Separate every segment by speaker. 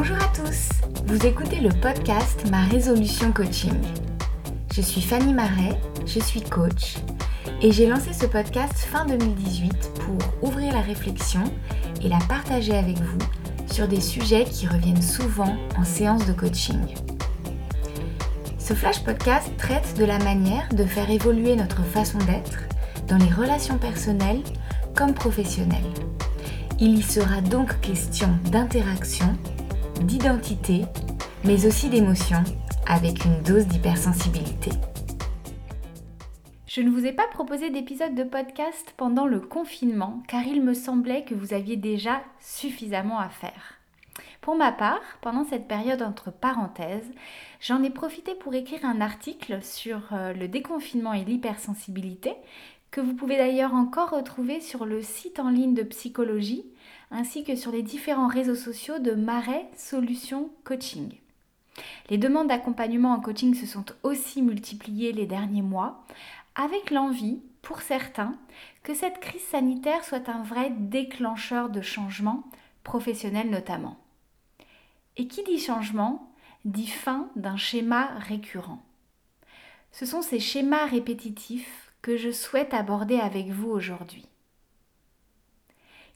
Speaker 1: Bonjour à tous, vous écoutez le podcast Ma résolution coaching. Je suis Fanny Marais, je suis coach et j'ai lancé ce podcast fin 2018 pour ouvrir la réflexion et la partager avec vous sur des sujets qui reviennent souvent en séance de coaching. Ce flash podcast traite de la manière de faire évoluer notre façon d'être dans les relations personnelles comme professionnelles. Il y sera donc question d'interaction, d'identité, mais aussi d'émotion, avec une dose d'hypersensibilité. Je ne vous ai pas proposé d'épisode de podcast pendant le confinement car il me semblait que vous aviez déjà suffisamment à faire. Pour ma part, pendant cette période entre parenthèses, j'en ai profité pour écrire un article sur euh, le déconfinement et l'hypersensibilité, que vous pouvez d'ailleurs encore retrouver sur le site en ligne de psychologie, ainsi que sur les différents réseaux sociaux de Marais Solutions Coaching. Les demandes d'accompagnement en coaching se sont aussi multipliées les derniers mois, avec l'envie, pour certains, que cette crise sanitaire soit un vrai déclencheur de changement, professionnel notamment. Et qui dit changement dit fin d'un schéma récurrent. Ce sont ces schémas répétitifs que je souhaite aborder avec vous aujourd'hui.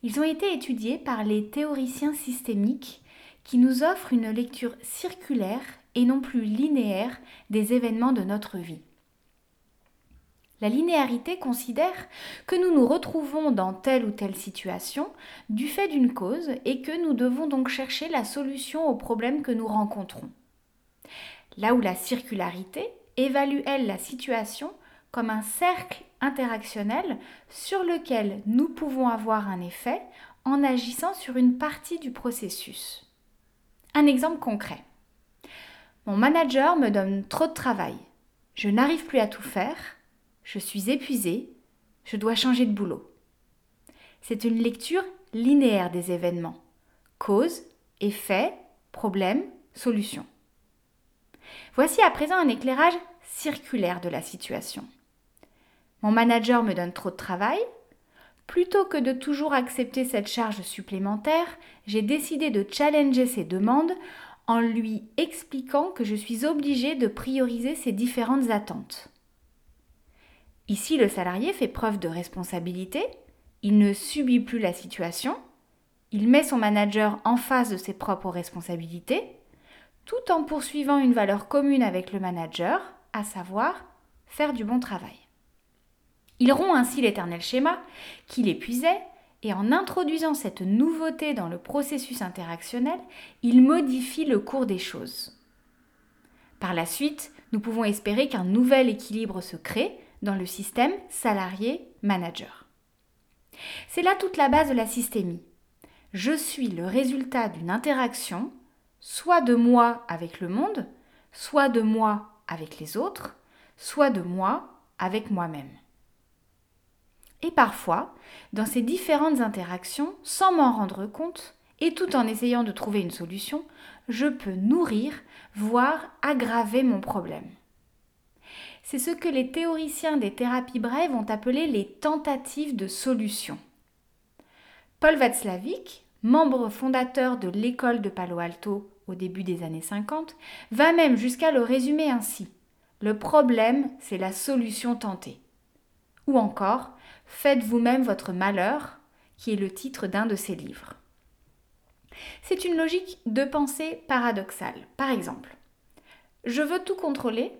Speaker 1: Ils ont été étudiés par les théoriciens systémiques qui nous offrent une lecture circulaire et non plus linéaire des événements de notre vie. La linéarité considère que nous nous retrouvons dans telle ou telle situation du fait d'une cause et que nous devons donc chercher la solution au problème que nous rencontrons. Là où la circularité évalue, elle, la situation comme un cercle interactionnel sur lequel nous pouvons avoir un effet en agissant sur une partie du processus. Un exemple concret. Mon manager me donne trop de travail. Je n'arrive plus à tout faire je suis épuisée, je dois changer de boulot. C'est une lecture linéaire des événements. Cause, effet, problème, solution. Voici à présent un éclairage circulaire de la situation. Mon manager me donne trop de travail. Plutôt que de toujours accepter cette charge supplémentaire, j'ai décidé de challenger ses demandes en lui expliquant que je suis obligée de prioriser ses différentes attentes. Ici, le salarié fait preuve de responsabilité, il ne subit plus la situation, il met son manager en face de ses propres responsabilités, tout en poursuivant une valeur commune avec le manager, à savoir faire du bon travail. Il rompt ainsi l'éternel schéma qui l'épuisait et en introduisant cette nouveauté dans le processus interactionnel, il modifie le cours des choses. Par la suite, nous pouvons espérer qu'un nouvel équilibre se crée dans le système salarié-manager. C'est là toute la base de la systémie. Je suis le résultat d'une interaction, soit de moi avec le monde, soit de moi avec les autres, soit de moi avec moi-même. Et parfois, dans ces différentes interactions, sans m'en rendre compte, et tout en essayant de trouver une solution, je peux nourrir, voire aggraver mon problème c'est ce que les théoriciens des thérapies brèves ont appelé les tentatives de solution. Paul Václavic, membre fondateur de l'école de Palo Alto au début des années 50, va même jusqu'à le résumer ainsi. Le problème, c'est la solution tentée. Ou encore, Faites vous-même votre malheur, qui est le titre d'un de ses livres. C'est une logique de pensée paradoxale. Par exemple, je veux tout contrôler,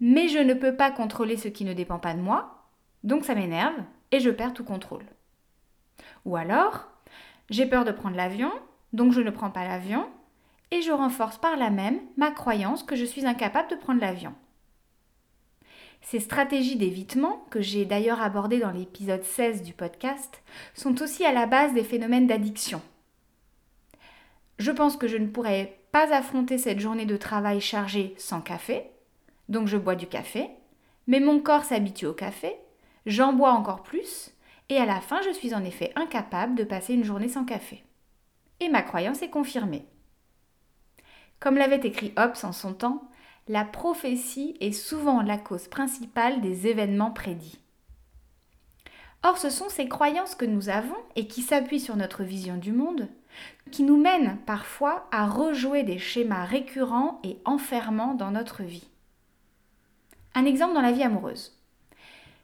Speaker 1: mais je ne peux pas contrôler ce qui ne dépend pas de moi, donc ça m'énerve et je perds tout contrôle. Ou alors, j'ai peur de prendre l'avion, donc je ne prends pas l'avion, et je renforce par là même ma croyance que je suis incapable de prendre l'avion. Ces stratégies d'évitement, que j'ai d'ailleurs abordées dans l'épisode 16 du podcast, sont aussi à la base des phénomènes d'addiction. Je pense que je ne pourrais pas affronter cette journée de travail chargée sans café, donc je bois du café, mais mon corps s'habitue au café, j'en bois encore plus, et à la fin je suis en effet incapable de passer une journée sans café. Et ma croyance est confirmée. Comme l'avait écrit Hobbes en son temps, la prophétie est souvent la cause principale des événements prédits. Or, ce sont ces croyances que nous avons et qui s'appuient sur notre vision du monde qui nous mènent parfois à rejouer des schémas récurrents et enfermants dans notre vie. Un exemple dans la vie amoureuse.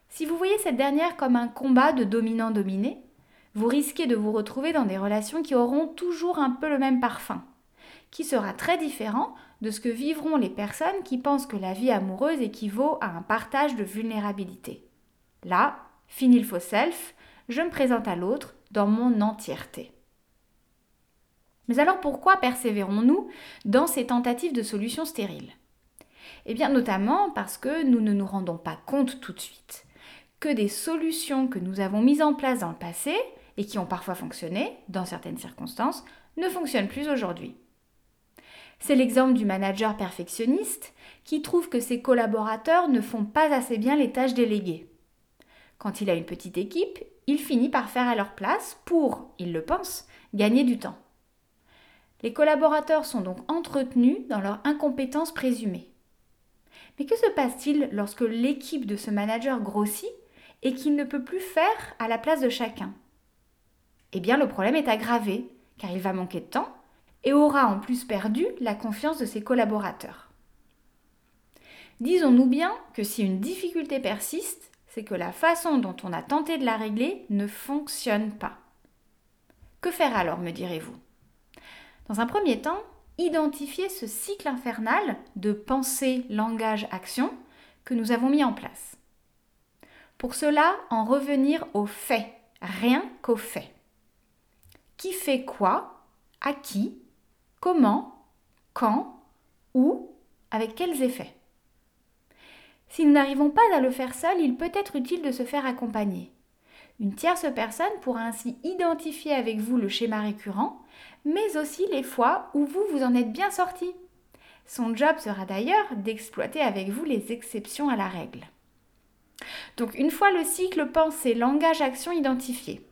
Speaker 1: Si vous voyez cette dernière comme un combat de dominant-dominé, vous risquez de vous retrouver dans des relations qui auront toujours un peu le même parfum, qui sera très différent de ce que vivront les personnes qui pensent que la vie amoureuse équivaut à un partage de vulnérabilité. Là, fini le faux self, je me présente à l'autre dans mon entièreté. Mais alors pourquoi persévérons-nous dans ces tentatives de solutions stériles? Eh bien notamment parce que nous ne nous rendons pas compte tout de suite que des solutions que nous avons mises en place dans le passé et qui ont parfois fonctionné dans certaines circonstances ne fonctionnent plus aujourd'hui. C'est l'exemple du manager perfectionniste qui trouve que ses collaborateurs ne font pas assez bien les tâches déléguées. Quand il a une petite équipe, il finit par faire à leur place pour, il le pense, gagner du temps. Les collaborateurs sont donc entretenus dans leur incompétence présumée. Mais que se passe-t-il lorsque l'équipe de ce manager grossit et qu'il ne peut plus faire à la place de chacun? Eh bien, le problème est aggravé, car il va manquer de temps et aura en plus perdu la confiance de ses collaborateurs. Disons-nous bien que si une difficulté persiste, c'est que la façon dont on a tenté de la régler ne fonctionne pas. Que faire alors, me direz-vous? Dans un premier temps, identifier ce cycle infernal de pensée, langage, action que nous avons mis en place. Pour cela, en revenir aux faits, rien qu'aux faits. Qui fait quoi? À qui? Comment Quand Où Avec quels effets Si nous n'arrivons pas à le faire seul, il peut être utile de se faire accompagner. Une tierce personne pourra ainsi identifier avec vous le schéma récurrent, mais aussi les fois où vous vous en êtes bien sorti. Son job sera d'ailleurs d'exploiter avec vous les exceptions à la règle. Donc une fois le cycle pensée, langage, action identifié,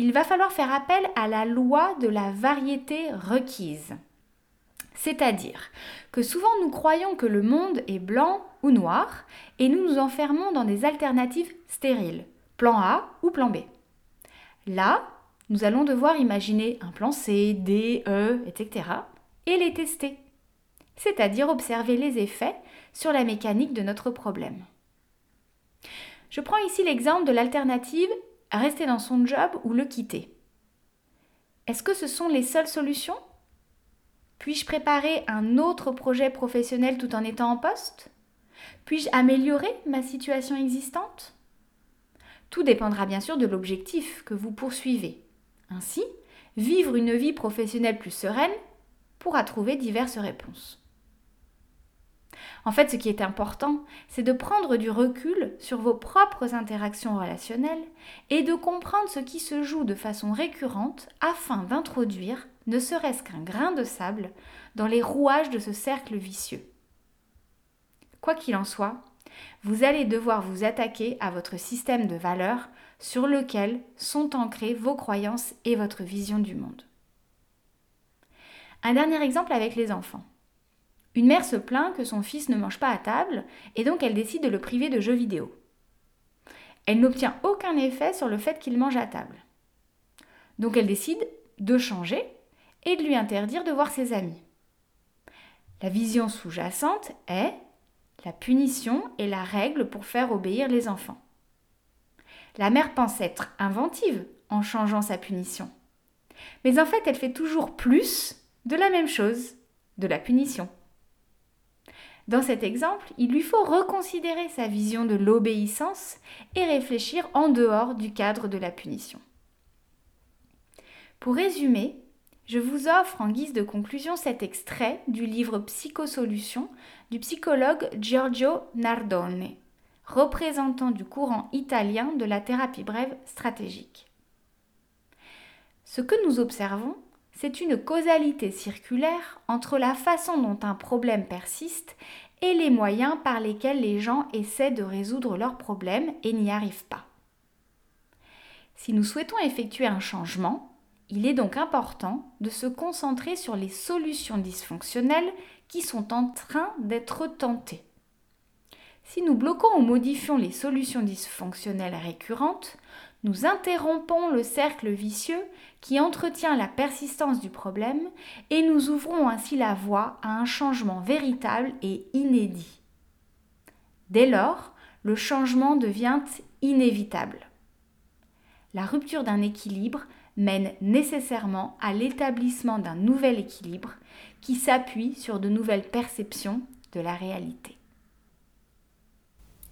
Speaker 1: il va falloir faire appel à la loi de la variété requise. C'est-à-dire que souvent nous croyons que le monde est blanc ou noir et nous nous enfermons dans des alternatives stériles, plan A ou plan B. Là, nous allons devoir imaginer un plan C, D, E, etc. et les tester, c'est-à-dire observer les effets sur la mécanique de notre problème. Je prends ici l'exemple de l'alternative rester dans son job ou le quitter. Est-ce que ce sont les seules solutions? Puis-je préparer un autre projet professionnel tout en étant en poste? Puis-je améliorer ma situation existante? Tout dépendra bien sûr de l'objectif que vous poursuivez. Ainsi, vivre une vie professionnelle plus sereine pourra trouver diverses réponses. En fait, ce qui est important, c'est de prendre du recul sur vos propres interactions relationnelles et de comprendre ce qui se joue de façon récurrente afin d'introduire, ne serait-ce qu'un grain de sable, dans les rouages de ce cercle vicieux. Quoi qu'il en soit, vous allez devoir vous attaquer à votre système de valeurs sur lequel sont ancrées vos croyances et votre vision du monde. Un dernier exemple avec les enfants. Une mère se plaint que son fils ne mange pas à table et donc elle décide de le priver de jeux vidéo. Elle n'obtient aucun effet sur le fait qu'il mange à table. Donc elle décide de changer et de lui interdire de voir ses amis. La vision sous-jacente est la punition est la règle pour faire obéir les enfants. La mère pense être inventive en changeant sa punition. Mais en fait, elle fait toujours plus de la même chose, de la punition. Dans cet exemple, il lui faut reconsidérer sa vision de l'obéissance et réfléchir en dehors du cadre de la punition. Pour résumer, je vous offre en guise de conclusion cet extrait du livre Psychosolutions du psychologue Giorgio Nardone, représentant du courant italien de la thérapie brève stratégique. Ce que nous observons, c'est une causalité circulaire entre la façon dont un problème persiste et les moyens par lesquels les gens essaient de résoudre leurs problèmes et n'y arrivent pas. Si nous souhaitons effectuer un changement, il est donc important de se concentrer sur les solutions dysfonctionnelles qui sont en train d'être tentées. Si nous bloquons ou modifions les solutions dysfonctionnelles récurrentes, nous interrompons le cercle vicieux qui entretient la persistance du problème et nous ouvrons ainsi la voie à un changement véritable et inédit. Dès lors, le changement devient inévitable. La rupture d'un équilibre mène nécessairement à l'établissement d'un nouvel équilibre qui s'appuie sur de nouvelles perceptions de la réalité.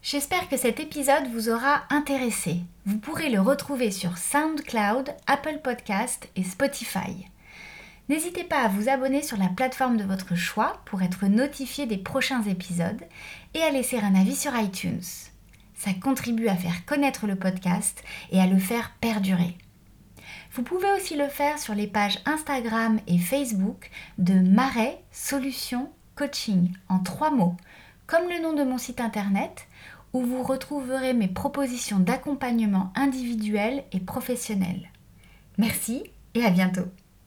Speaker 1: J'espère que cet épisode vous aura intéressé. Vous pourrez le retrouver sur SoundCloud, Apple Podcast et Spotify. N'hésitez pas à vous abonner sur la plateforme de votre choix pour être notifié des prochains épisodes et à laisser un avis sur iTunes. Ça contribue à faire connaître le podcast et à le faire perdurer. Vous pouvez aussi le faire sur les pages Instagram et Facebook de Marais Solutions Coaching en trois mots, comme le nom de mon site internet, où vous retrouverez mes propositions d'accompagnement individuel et professionnel. Merci et à bientôt.